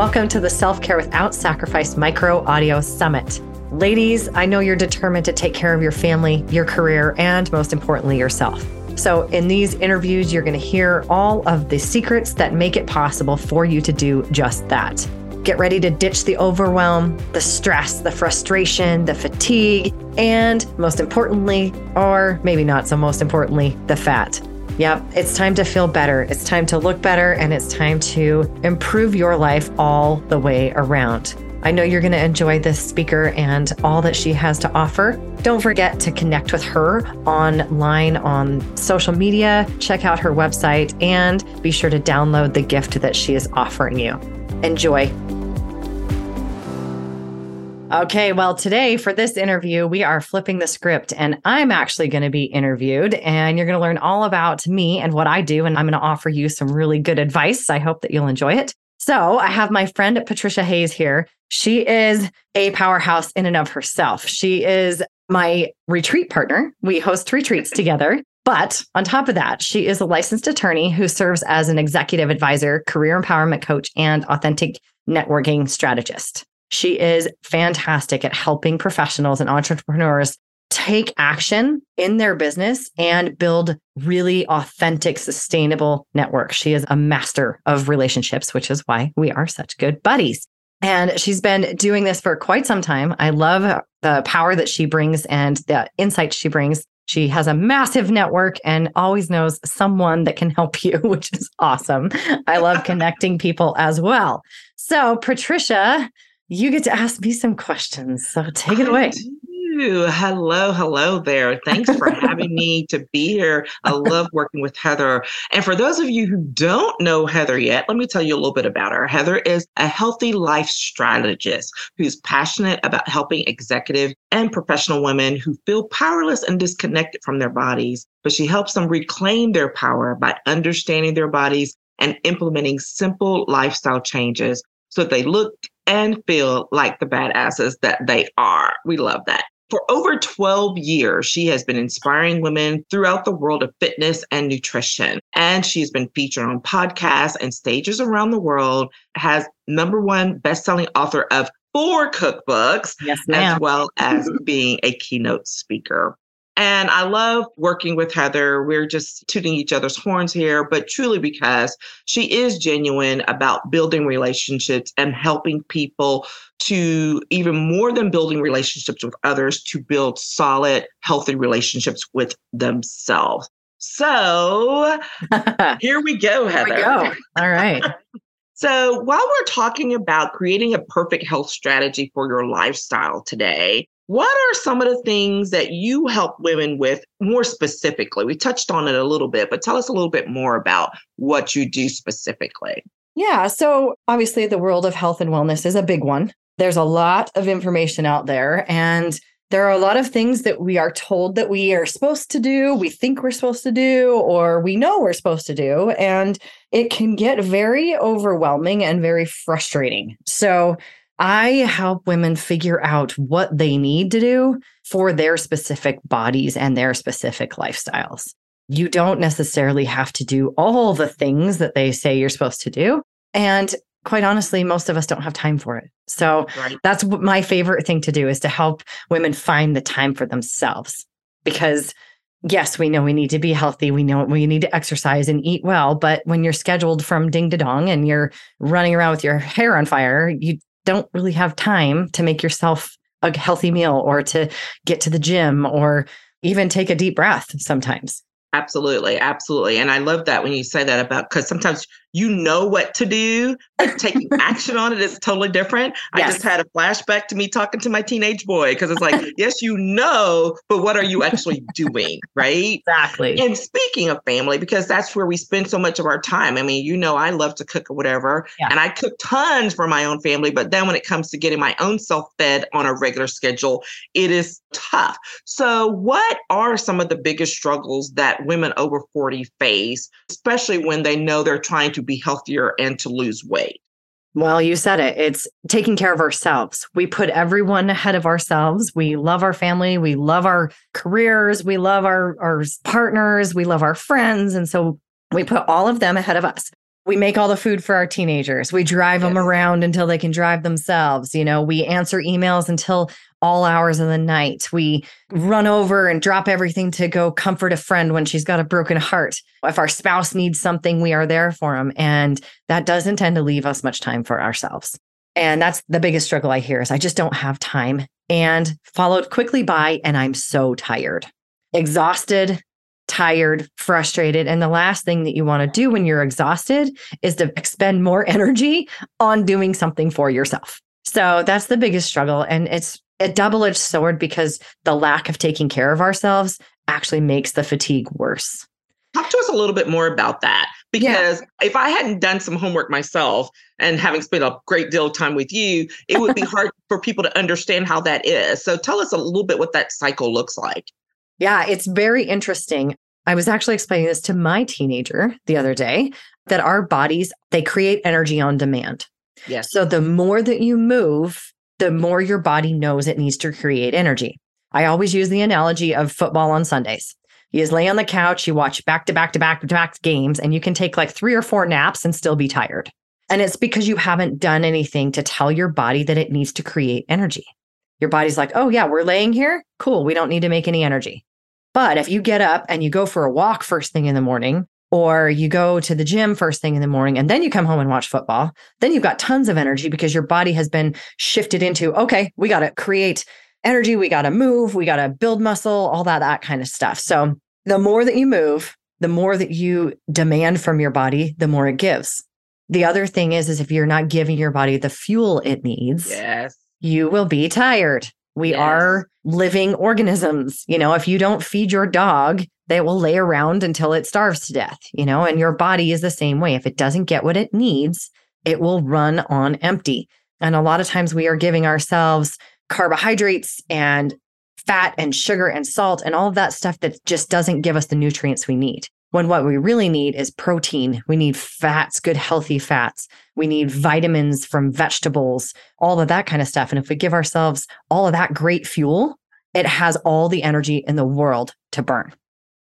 Welcome to the Self Care Without Sacrifice Micro Audio Summit. Ladies, I know you're determined to take care of your family, your career, and most importantly, yourself. So, in these interviews, you're going to hear all of the secrets that make it possible for you to do just that. Get ready to ditch the overwhelm, the stress, the frustration, the fatigue, and most importantly, or maybe not so most importantly, the fat. Yep, it's time to feel better. It's time to look better, and it's time to improve your life all the way around. I know you're going to enjoy this speaker and all that she has to offer. Don't forget to connect with her online on social media, check out her website, and be sure to download the gift that she is offering you. Enjoy. Okay, well, today for this interview, we are flipping the script, and I'm actually going to be interviewed, and you're going to learn all about me and what I do, and I'm going to offer you some really good advice. I hope that you'll enjoy it. So, I have my friend Patricia Hayes here. She is a powerhouse in and of herself. She is my retreat partner. We host retreats together. But on top of that, she is a licensed attorney who serves as an executive advisor, career empowerment coach, and authentic networking strategist. She is fantastic at helping professionals and entrepreneurs take action in their business and build really authentic, sustainable networks. She is a master of relationships, which is why we are such good buddies. And she's been doing this for quite some time. I love the power that she brings and the insight she brings. She has a massive network and always knows someone that can help you, which is awesome. I love connecting people as well. So, Patricia, you get to ask me some questions. So take it away. Hello, hello there. Thanks for having me to be here. I love working with Heather. And for those of you who don't know Heather yet, let me tell you a little bit about her. Heather is a healthy life strategist who's passionate about helping executive and professional women who feel powerless and disconnected from their bodies. But she helps them reclaim their power by understanding their bodies and implementing simple lifestyle changes so that they look and feel like the badasses that they are. We love that. For over 12 years, she has been inspiring women throughout the world of fitness and nutrition. And she's been featured on podcasts and stages around the world, has number one best-selling author of four cookbooks, yes, as well as being a keynote speaker. And I love working with Heather. We're just tooting each other's horns here, but truly because she is genuine about building relationships and helping people to even more than building relationships with others, to build solid, healthy relationships with themselves. So here we go, Heather. We go. All right. So, while we're talking about creating a perfect health strategy for your lifestyle today, what are some of the things that you help women with more specifically? We touched on it a little bit, but tell us a little bit more about what you do specifically. Yeah. So, obviously, the world of health and wellness is a big one. There's a lot of information out there, and there are a lot of things that we are told that we are supposed to do, we think we're supposed to do, or we know we're supposed to do. And it can get very overwhelming and very frustrating. So, I help women figure out what they need to do for their specific bodies and their specific lifestyles. You don't necessarily have to do all the things that they say you're supposed to do. And quite honestly, most of us don't have time for it. So right. that's what my favorite thing to do is to help women find the time for themselves. Because yes, we know we need to be healthy. We know we need to exercise and eat well. But when you're scheduled from ding to dong and you're running around with your hair on fire, you don't really have time to make yourself a healthy meal or to get to the gym or even take a deep breath sometimes. Absolutely. Absolutely. And I love that when you say that about because sometimes you know what to do, but taking action on it is totally different. Yes. I just had a flashback to me talking to my teenage boy because it's like, yes, you know, but what are you actually doing? Right. Exactly. And speaking of family, because that's where we spend so much of our time. I mean, you know, I love to cook or whatever, yeah. and I cook tons for my own family. But then when it comes to getting my own self fed on a regular schedule, it is tough. So, what are some of the biggest struggles that women over 40 face, especially when they know they're trying to to be healthier and to lose weight? Well, you said it. It's taking care of ourselves. We put everyone ahead of ourselves. We love our family. We love our careers. We love our, our partners. We love our friends. And so we put all of them ahead of us. We make all the food for our teenagers. We drive yes. them around until they can drive themselves. You know, we answer emails until all hours of the night. We run over and drop everything to go comfort a friend when she's got a broken heart. If our spouse needs something, we are there for them. And that doesn't tend to leave us much time for ourselves. And that's the biggest struggle I hear is I just don't have time and followed quickly by, and I'm so tired, exhausted, tired, frustrated. And the last thing that you want to do when you're exhausted is to expend more energy on doing something for yourself. So that's the biggest struggle. And it's a double edged sword because the lack of taking care of ourselves actually makes the fatigue worse. Talk to us a little bit more about that. Because yeah. if I hadn't done some homework myself and having spent a great deal of time with you, it would be hard for people to understand how that is. So tell us a little bit what that cycle looks like. Yeah, it's very interesting. I was actually explaining this to my teenager the other day that our bodies, they create energy on demand. Yes. So the more that you move, the more your body knows it needs to create energy. I always use the analogy of football on Sundays. You just lay on the couch, you watch back to back to back to back games, and you can take like three or four naps and still be tired. And it's because you haven't done anything to tell your body that it needs to create energy. Your body's like, oh, yeah, we're laying here. Cool. We don't need to make any energy. But if you get up and you go for a walk first thing in the morning, or you go to the gym first thing in the morning and then you come home and watch football, then you've got tons of energy because your body has been shifted into, okay, we got to create energy, we got to move, we got to build muscle, all that, that kind of stuff. So the more that you move, the more that you demand from your body, the more it gives. The other thing is, is if you're not giving your body the fuel it needs, yes. you will be tired. We yes. are living organisms. You know, if you don't feed your dog, they will lay around until it starves to death, you know, and your body is the same way. If it doesn't get what it needs, it will run on empty. And a lot of times we are giving ourselves carbohydrates and fat and sugar and salt and all of that stuff that just doesn't give us the nutrients we need. When what we really need is protein. We need fats, good, healthy fats. We need vitamins from vegetables, all of that kind of stuff. And if we give ourselves all of that great fuel, it has all the energy in the world to burn.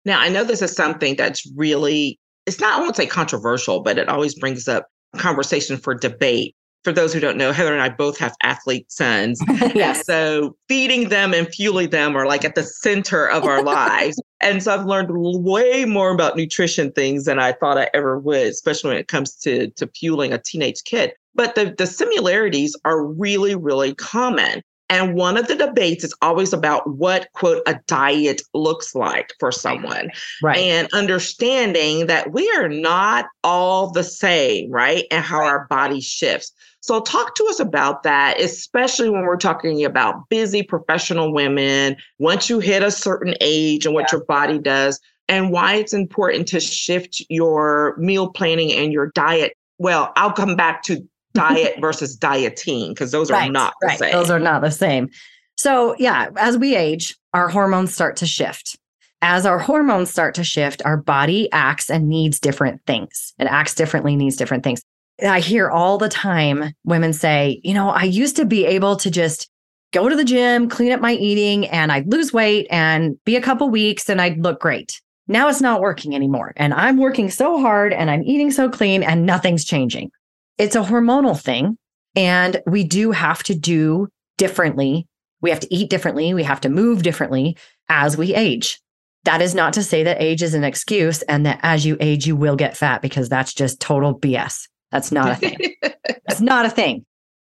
Now, I know this is something that's really, it's not, I won't say controversial, but it always brings up conversation for debate for those who don't know, Heather and I both have athlete sons. yes. So feeding them and fueling them are like at the center of our lives. And so I've learned way more about nutrition things than I thought I ever would, especially when it comes to, to fueling a teenage kid. But the, the similarities are really, really common. And one of the debates is always about what, quote, a diet looks like for someone. Right. And understanding that we are not all the same, right? And how right. our body shifts. So, talk to us about that, especially when we're talking about busy professional women. Once you hit a certain age and what yeah. your body does, and why it's important to shift your meal planning and your diet. Well, I'll come back to diet versus dieting because those right, are not the right. same. Those are not the same. So, yeah, as we age, our hormones start to shift. As our hormones start to shift, our body acts and needs different things. It acts differently, needs different things. I hear all the time women say, you know, I used to be able to just go to the gym, clean up my eating, and I'd lose weight and be a couple weeks and I'd look great. Now it's not working anymore. And I'm working so hard and I'm eating so clean and nothing's changing it's a hormonal thing. And we do have to do differently. We have to eat differently. We have to move differently as we age. That is not to say that age is an excuse and that as you age, you will get fat because that's just total BS. That's not a thing. That's not a thing.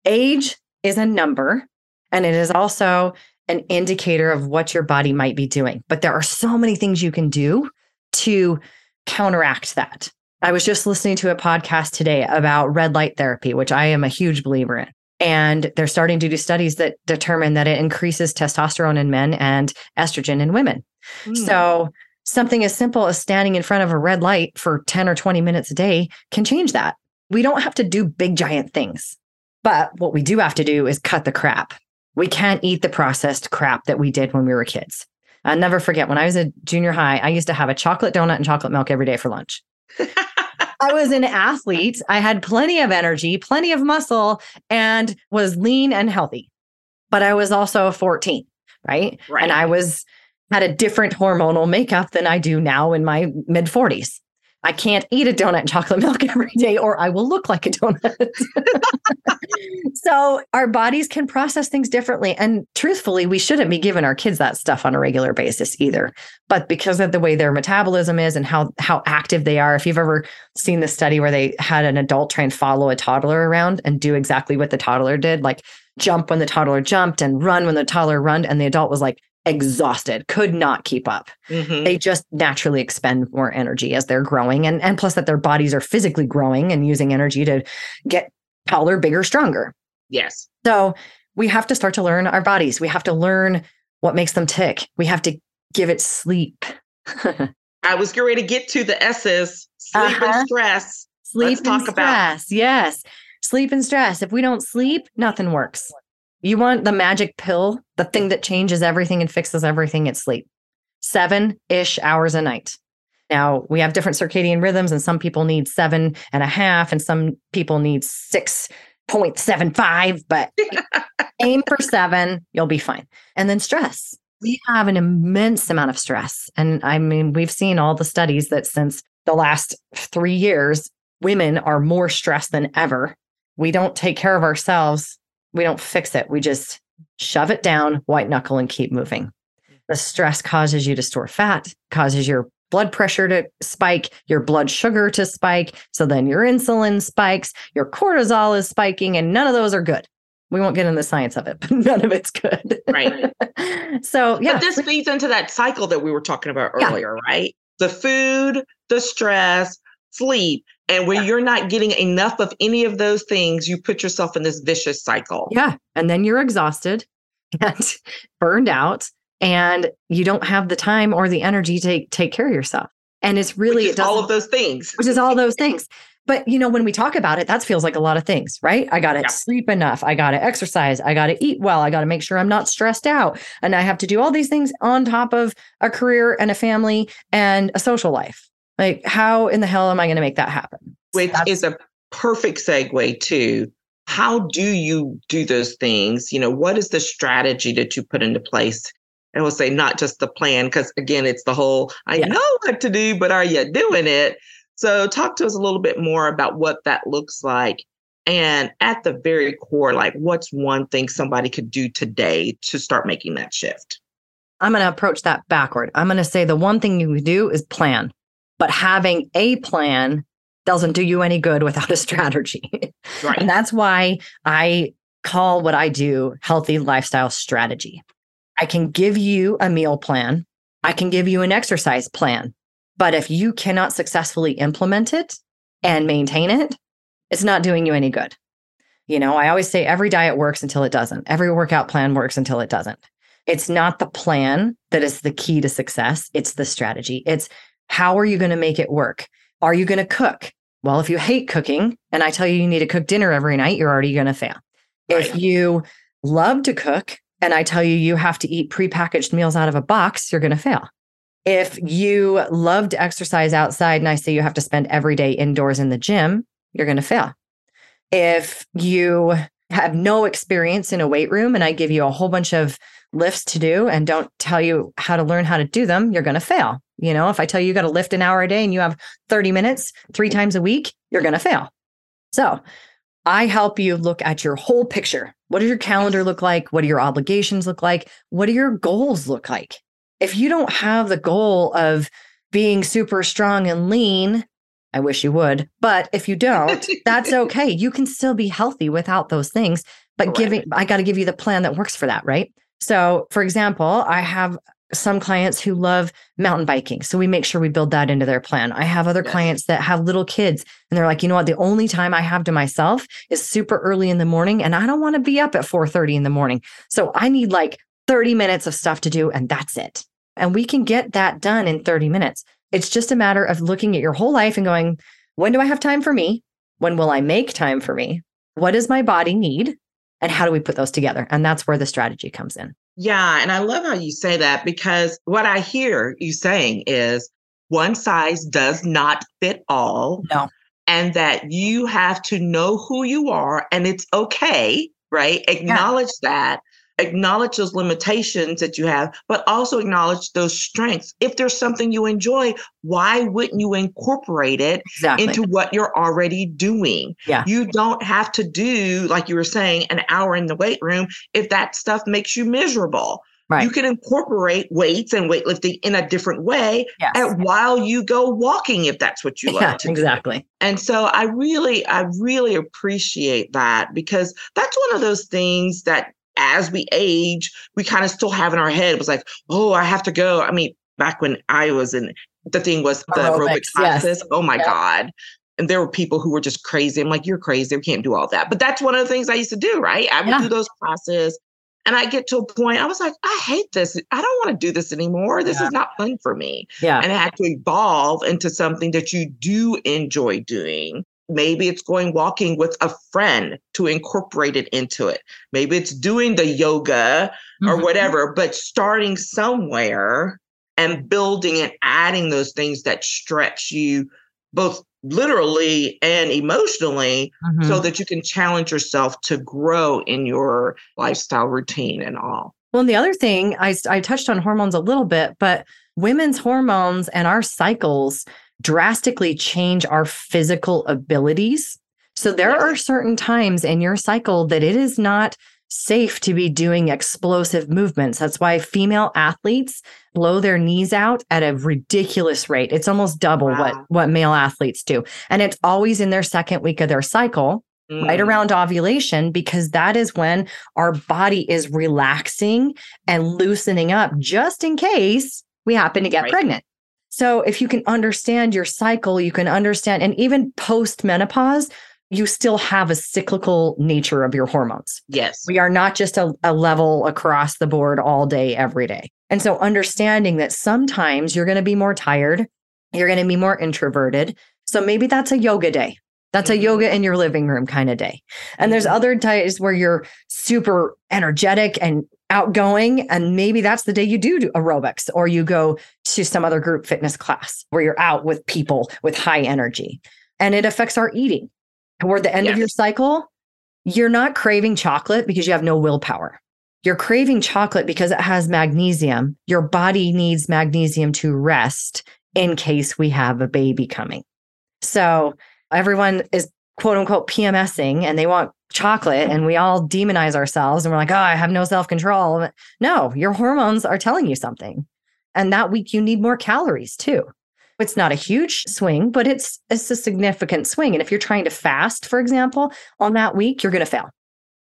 Age is a number and it is also an indicator of what your body might be doing. But there are so many things you can do to counteract that. I was just listening to a podcast today about red light therapy, which I am a huge believer in. And they're starting to do studies that determine that it increases testosterone in men and estrogen in women. Mm. So, something as simple as standing in front of a red light for 10 or 20 minutes a day can change that. We don't have to do big, giant things. But what we do have to do is cut the crap. We can't eat the processed crap that we did when we were kids. I'll never forget when I was a junior high, I used to have a chocolate donut and chocolate milk every day for lunch. I was an athlete. I had plenty of energy, plenty of muscle, and was lean and healthy. But I was also 14, right? right. And I was had a different hormonal makeup than I do now in my mid 40s. I can't eat a donut and chocolate milk every day, or I will look like a donut. so our bodies can process things differently. And truthfully, we shouldn't be giving our kids that stuff on a regular basis either. But because of the way their metabolism is and how how active they are, if you've ever seen the study where they had an adult try and follow a toddler around and do exactly what the toddler did, like jump when the toddler jumped and run when the toddler run, and the adult was like, exhausted, could not keep up. Mm-hmm. They just naturally expend more energy as they're growing. And, and plus, that their bodies are physically growing and using energy to get taller, bigger, stronger. Yes. So we have to start to learn our bodies. We have to learn what makes them tick. We have to give it sleep. I was getting ready to get to the S's sleep uh-huh. and stress. Sleep Let's and talk stress. About- yes. Sleep and stress. If we don't sleep, nothing works. You want the magic pill, the thing that changes everything and fixes everything it's sleep. Seven ish hours a night. Now, we have different circadian rhythms, and some people need seven and a half, and some people need 6.75, but aim for seven, you'll be fine. And then stress. We have an immense amount of stress. And I mean, we've seen all the studies that since the last three years, women are more stressed than ever. We don't take care of ourselves we don't fix it. We just shove it down, white knuckle, and keep moving. The stress causes you to store fat, causes your blood pressure to spike, your blood sugar to spike. So then your insulin spikes, your cortisol is spiking, and none of those are good. We won't get into the science of it, but none of it's good. Right. so, yeah. But this feeds into that cycle that we were talking about earlier, yeah. right? The food, the stress, sleep. And when yeah. you're not getting enough of any of those things, you put yourself in this vicious cycle. Yeah. And then you're exhausted and burned out, and you don't have the time or the energy to take care of yourself. And it's really it all of those things. Which is all those things. But you know, when we talk about it, that feels like a lot of things, right? I got to yeah. sleep enough. I got to exercise. I got to eat well. I got to make sure I'm not stressed out. And I have to do all these things on top of a career and a family and a social life. Like, how in the hell am I going to make that happen? Which That's- is a perfect segue to how do you do those things? You know, what is the strategy that you put into place? And we'll say not just the plan, because again, it's the whole I yeah. know what to do, but are you doing it? So, talk to us a little bit more about what that looks like. And at the very core, like what's one thing somebody could do today to start making that shift? I'm going to approach that backward. I'm going to say the one thing you do is plan. But having a plan doesn't do you any good without a strategy. Right. and that's why I call what I do healthy lifestyle strategy. I can give you a meal plan, I can give you an exercise plan. But if you cannot successfully implement it and maintain it, it's not doing you any good. You know, I always say every diet works until it doesn't. Every workout plan works until it doesn't. It's not the plan that is the key to success, it's the strategy. It's how are you going to make it work? Are you going to cook? Well, if you hate cooking and I tell you you need to cook dinner every night, you're already going to fail. Right. If you love to cook and I tell you you have to eat prepackaged meals out of a box, you're going to fail. If you love to exercise outside and I say you have to spend every day indoors in the gym, you're going to fail. If you have no experience in a weight room and I give you a whole bunch of lifts to do and don't tell you how to learn how to do them, you're going to fail. You know, if I tell you you got to lift an hour a day and you have 30 minutes three times a week, you're going to fail. So I help you look at your whole picture. What does your calendar look like? What do your obligations look like? What do your goals look like? If you don't have the goal of being super strong and lean, I wish you would. But if you don't, that's okay. You can still be healthy without those things. But right. giving, I got to give you the plan that works for that, right? So, for example, I have some clients who love mountain biking. So we make sure we build that into their plan. I have other yes. clients that have little kids and they're like, you know what? The only time I have to myself is super early in the morning and I don't want to be up at 4:30 in the morning. So I need like 30 minutes of stuff to do and that's it. And we can get that done in 30 minutes. It's just a matter of looking at your whole life and going, when do I have time for me? When will I make time for me? What does my body need? And how do we put those together? And that's where the strategy comes in. Yeah. And I love how you say that because what I hear you saying is one size does not fit all. No. And that you have to know who you are and it's okay, right? Acknowledge yeah. that. Acknowledge those limitations that you have, but also acknowledge those strengths. If there's something you enjoy, why wouldn't you incorporate it Exactly. into what you're already doing? Yeah. You don't have to do, like you were saying, an hour in the weight room if that stuff makes you miserable. Right. You can incorporate weights and weightlifting in a different way yes. and while you go walking if that's what you love yeah, to do. exactly. And so I really, I really appreciate that because that's one of those things that as we age, we kind of still have in our head. It was like, oh, I have to go. I mean, back when I was in the thing was the aerobic Aerobics, yes. classes. Oh my Yeah. God. And there were people who were just crazy. I'm like, you're crazy. We can't do all that. But that's one of the things I used to do, right? I would Yeah. do those classes. And I get to a point, I was like, I hate this. I don't want to do this anymore. This Yeah. is not fun for me Yeah. and it had to evolve into something that you do enjoy doing. Maybe it's going walking with a friend to incorporate it into it. Maybe it's doing the yoga or Mhm. whatever, but starting somewhere and building and adding those things that stretch you both literally and emotionally so Mhm. that you can challenge yourself to grow in your lifestyle routine and all. Well, and the other thing I, I touched on hormones a little bit, but women's hormones and our cycles drastically change our physical abilities. So there Yes. are certain times in your cycle that it is not safe to be doing explosive movements. That's why female athletes blow their knees out at a ridiculous rate. It's almost double what Wow. what male athletes do. And it's always in their second week of their cycle right Mm. around ovulation because that is when our body is relaxing and loosening up just in case we happen to get Right. pregnant. So if you can understand your cycle, you can understand and even post menopause, you still have a cyclical nature of your hormones. Yes. We are not just a, a level across the board all day, every day. And so understanding that sometimes you're going to be more tired, you're going to be more introverted. So maybe that's a yoga day. That's a yoga in your living room kind of day. And there's Mhm. other days where you're super energetic and outgoing. And maybe that's the day you do do aerobics or you go to some other group fitness class where you're out with people with high energy. And it affects our eating. Toward the end of your cycle, you're not craving chocolate because you have no willpower. You're craving chocolate because it has magnesium. Your body needs magnesium to rest in case we have a baby coming. So everyone is quote unquote PMSing and they want chocolate and we all demonize ourselves and we're like, oh, I have no self control. No, your hormones are telling you something. And that week you need more calories too. It's not a huge swing, but it's it's a significant swing. And if you're trying to fast, for example, on that week, you're going to fail.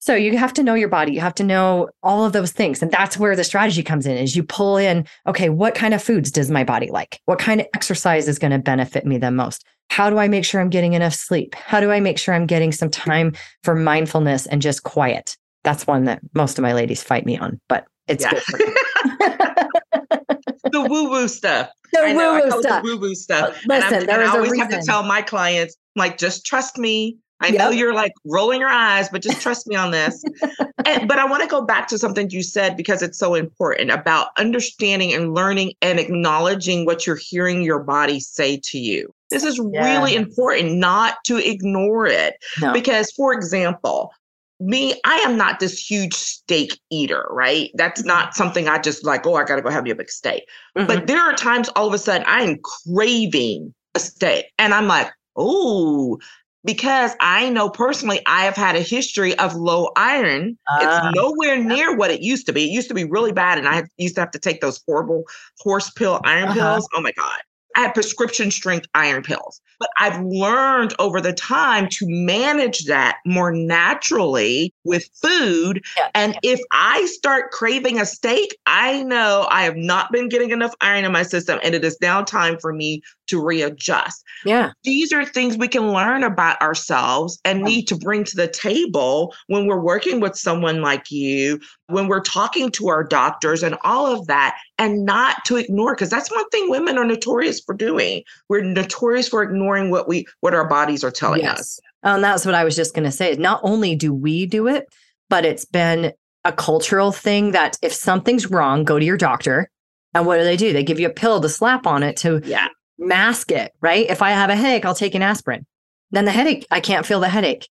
So you have to know your body. You have to know all of those things. And that's where the strategy comes in is you pull in, okay, what kind of foods does my body like? What kind of exercise is going to benefit me the most? How do I make sure I'm getting enough sleep? How do I make sure I'm getting some time for mindfulness and just quiet? That's one that most of my ladies fight me on, but it's Yeah. good for the woo woo stuff. The I woo-woo stuff. the woo woo stuff. Uh, And and I always have to tell my clients, like, just trust me. I know you're like rolling your eyes, but just trust me on this. and, but I want to go back to something you said because it's so important about understanding and learning and acknowledging what you're hearing your body say to you. This is really important not to ignore it. No. Because, for example, me, I am not this huge steak eater, right? That's not something I just like, oh, I got to go have me a big steak. Mhm. But there are times all of a sudden I am craving a steak. And I'm like, oh, because I know personally I have had a history of low iron. Ah, it's nowhere near what it used to be. It used to be really bad. And I used to have to take those horrible horse pill iron Uh-huh. pills. Oh my God. I had prescription strength iron pills. But I've learned over the time to manage that more naturally with food Yeah. and if I start craving a steak, I know I have not been getting enough iron in my system and it is now time for me to readjust. yeah. These are things we can learn about ourselves and need to bring to the table when we're working with someone like you, when we're talking to our doctors and all of that, and not to ignore because that's one thing women are notorious for doing. We're notorious for ignoring what we what our bodies are telling us. Oh, and that's what I was just going to say. Not only do we do it, but it's been a cultural thing that if something's wrong, go to your doctor. And what do they do? They give you a pill to slap on it to Yeah. mask it, right? If I have a headache, I'll take an aspirin. Then the headache, I can't feel the headache.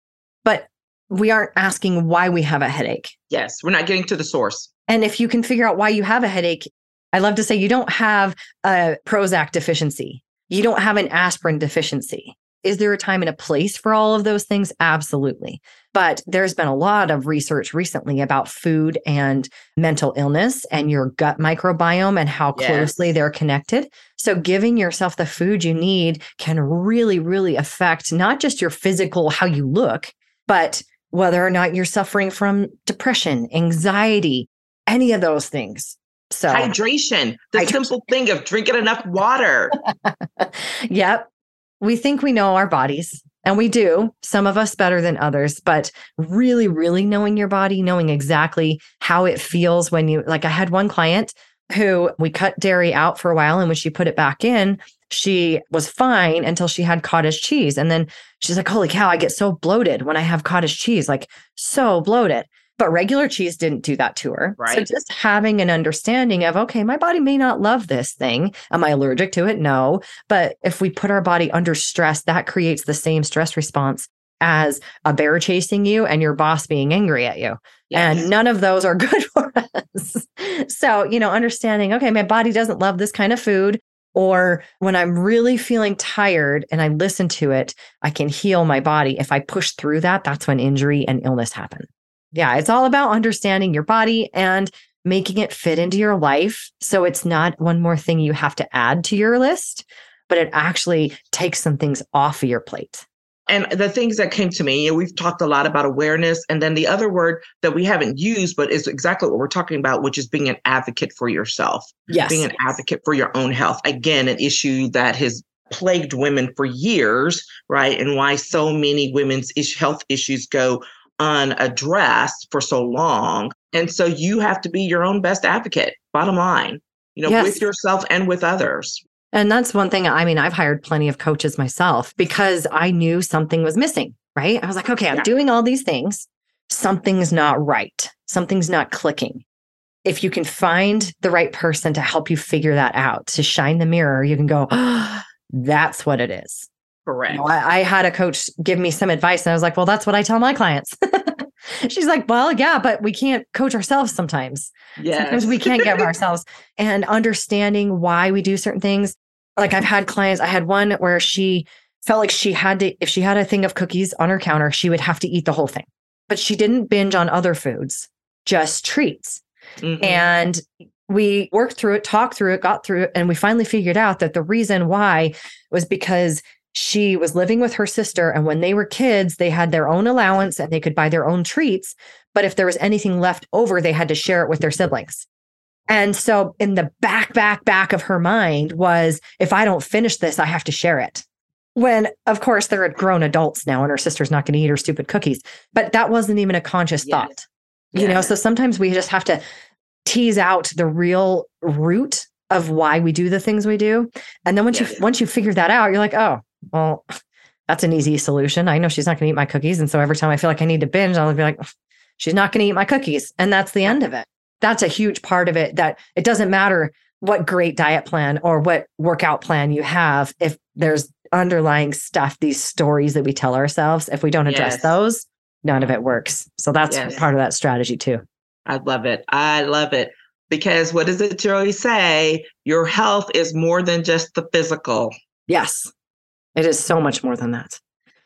But we aren't asking why we have a headache. Yes, we're not getting to the source. And if you can figure out why you have a headache, I love to say you don't have a Prozac deficiency. You don't have an aspirin deficiency. Is there a time and a place for all of those things? Absolutely. But there's been a lot of research recently about food and mental illness and your gut microbiome and how Yes. closely they're connected. So, giving yourself the food you need can really, really affect not just your physical, how you look, but whether or not you're suffering from depression, anxiety, any of those things. So, Hydration, the Hydration. simple thing of drinking enough water. Yep. We think we know our bodies, and we do, some of us better than others, but really, really knowing your body, knowing exactly how it feels when you, like, I had one client who we cut dairy out for a while, and when she put it back in, she was fine until she had cottage cheese. And then she's like, Holy cow, I get so bloated when I have cottage cheese, like, so bloated. But regular cheese didn't do that to her. Right. So just having an understanding of, okay, my body may not love this thing. Am I allergic to it? No. But if we put our body under stress, that creates the same stress response as a bear chasing you and your boss being angry at you. Yes. And none of those are good for us. So, you know, understanding, okay, my body doesn't love this kind of food. Or when I'm really feeling tired and I listen to it, I can heal my body. If I push through that, that's when injury and illness happen. Yeah, it's all about understanding your body and making it fit into your life. So it's not one more thing you have to add to your list, but it actually takes some things off of your plate. And the things that came to me, we've talked a lot about awareness. And then the other word that we haven't used, but is exactly what we're talking about, which is being an advocate for yourself, Yes. being an advocate for your own health. Again, an issue that has plagued women for years, right? And why so many women's health issues go unaddressed for so long. And so you have to be your own best advocate, bottom line, you know, Yes. with yourself and with others. And that's one thing. I mean, I've hired plenty of coaches myself because I knew something was missing, right? I was like, okay, I'm Yeah. doing all these things. Something's not right. Something's not clicking. If you can find the right person to help you figure that out, to shine the mirror, you can go, oh, that's what it is. Correct. You know, I, I had a coach give me some advice, and I was like, well, that's what I tell my clients. She's like, well, yeah, but we can't coach ourselves sometimes. yes. Sometimes we can't give ourselves and understanding why we do certain things. Like I've had clients, I had one where she felt like she had to, if she had a thing of cookies on her counter, she would have to eat the whole thing. But she didn't binge on other foods, just treats. Mhm. And we worked through it, talked through it, got through it. And we finally figured out that the reason why was because she was living with her sister. And when they were kids, they had their own allowance and they could buy their own treats. But if there was anything left over, they had to share it with their siblings. And so in the back, back, back of her mind was if I don't finish this, I have to share it. When, of course, they're grown adults now and her sister's not going to eat her stupid cookies. But that wasn't even a conscious Yes. thought. You know, so sometimes we just have to tease out the real root of why we do the things we do. And then once Yeah. you once you figure that out, you're like, oh, well, that's an easy solution. I know she's not going to eat my cookies. And so every time I feel like I need to binge, I'll be like, she's not going to eat my cookies. And that's the end of it. That's a huge part of it that it doesn't matter what great diet plan or what workout plan you have. If there's underlying stuff, these stories that we tell ourselves, if we don't address Yes. those, none of it works. So that's Yes. part of that strategy too. I love it. I love it. Because what does it Joey say? Your health is more than just the physical. Yes. It is so much more than that.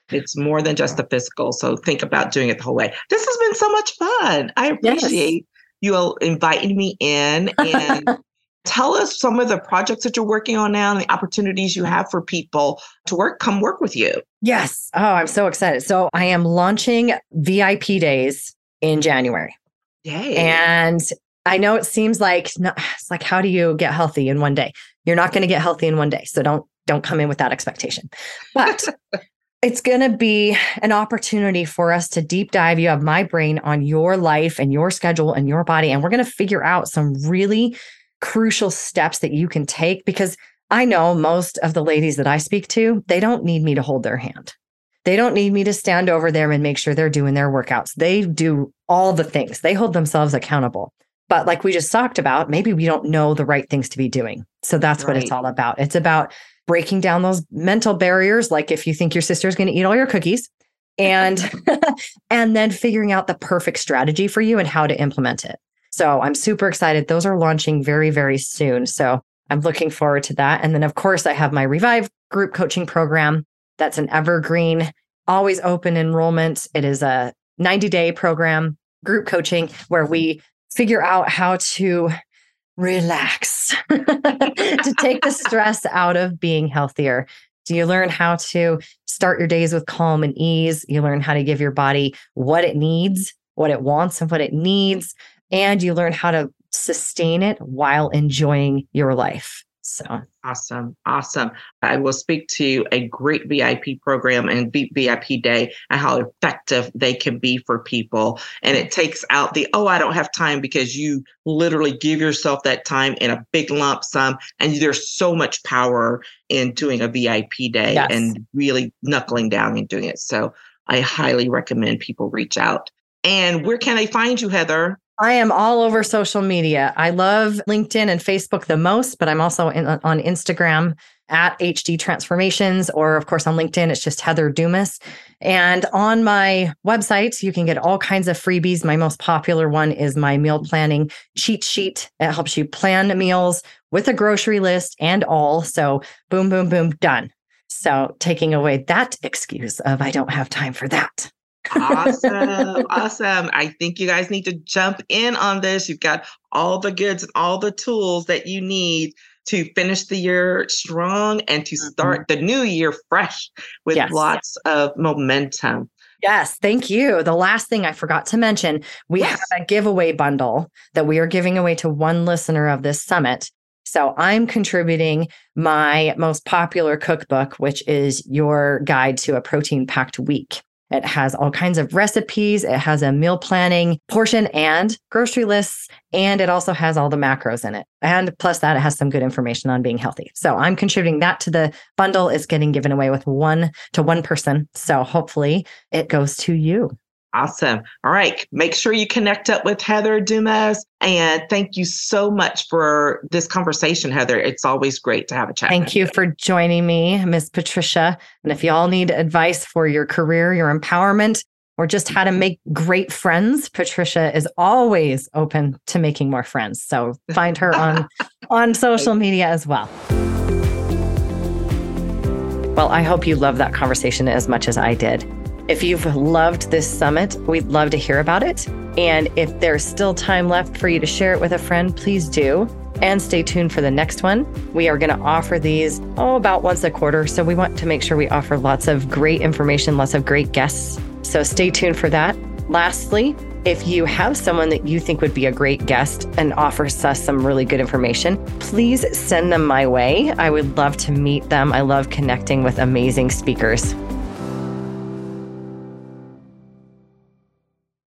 It's more than just the physical. So think about doing it the whole way. This has been so much fun. I Yes. appreciate you all inviting me in and tell us some of the projects that you're working on now and the opportunities you have for people to work, come work with you. Yes. Oh, I'm so excited. So I am launching VIP days in January. Yay. And I know it seems like it's like how do you get healthy in one day? You're not going to get healthy in one day. So don't don't come in with that expectation. But it's going to be an opportunity for us to deep dive. You have my brain on your life and your schedule and your body and we're going to figure out some really crucial steps that you can take because I know most of the ladies that I speak to, they don't need me to hold their hand. They don't need me to stand over them and make sure they're doing their workouts. They do all the things, they hold themselves accountable. But like we just talked about, maybe we don't know the right things to be doing. So that's what it's all about. It's about breaking down those mental barriers. Like if you think your sister's going to eat all your cookies, and and then figuring out the perfect strategy for you and how to implement it. So I'm super excited. Those are launching very, very soon. So I'm looking forward to that. And then, of course, I have my Revive group coaching program. That's an evergreen, always open enrollment. It is a 90 day program, group coaching, where we figure out how to relax, to take the stress out of being healthier. Do you learn how to start your days with calm and ease? You learn how to give your body what it needs, what it wants, and what it needs. And you learn how to sustain it while enjoying your life. So awesome. Awesome. I will speak to a great VIP program and VIP day and how effective they can be for people. And it takes out the, oh, I don't have time because you literally give yourself that time in a big lump sum. And there's so much power in doing a VIP day yes. and really knuckling down and doing it. So I highly recommend people reach out. And where can they find you, Heather? I am all over social media. I love LinkedIn and Facebook the most, but I'm also in, on Instagram at HD Transformations, or of course on LinkedIn, it's just Heather Dumas. And on my website, you can get all kinds of freebies. My most popular one is my meal planning cheat sheet. It helps you plan meals with a grocery list and all. So, boom, boom, boom, done. So, taking away that excuse of I don't have time for that awesome. awesome. I think you guys need to jump in on this. You've got all the goods and all the tools that you need to finish the year strong and to mm-hmm. start mm-hmm. the new year fresh with yes. lots of momentum. Yes, thank you. The last thing I forgot to mention, we yes. have a giveaway bundle that we are giving away to one listener of this summit. So I'm contributing my most popular cookbook, which is your guide to a protein packed week. It has all kinds of recipes. It has a meal planning portion and grocery lists. And it also has all the macros in it. And plus that, it has some good information on being healthy. So I'm contributing that to the bundle. It's getting given away with one to one person. So hopefully it goes to you. Awesome. All right. Make sure you connect up with Heather Dumas. And thank you so much for this conversation, Heather. It's always great to have a chat. Thank you for joining me, Miss Patricia. And if y'all need advice for your career, your empowerment, or just how to make great friends, Patricia is always open to making more friends. So find her on on social media as well. Well, I hope you love that conversation as much as I did. If you've loved this summit, we'd love to hear about it. And if there's still time left for you to share it with a friend, please do. And stay tuned for the next one. We are going to offer these, oh, about once a quarter. So we want to make sure we offer lots of great information, lots of great guests. So stay tuned for that. Lastly, if you have someone that you think would be a great guest and offers us some really good information, please send them my way. I would love to meet them. I love connecting with amazing speakers.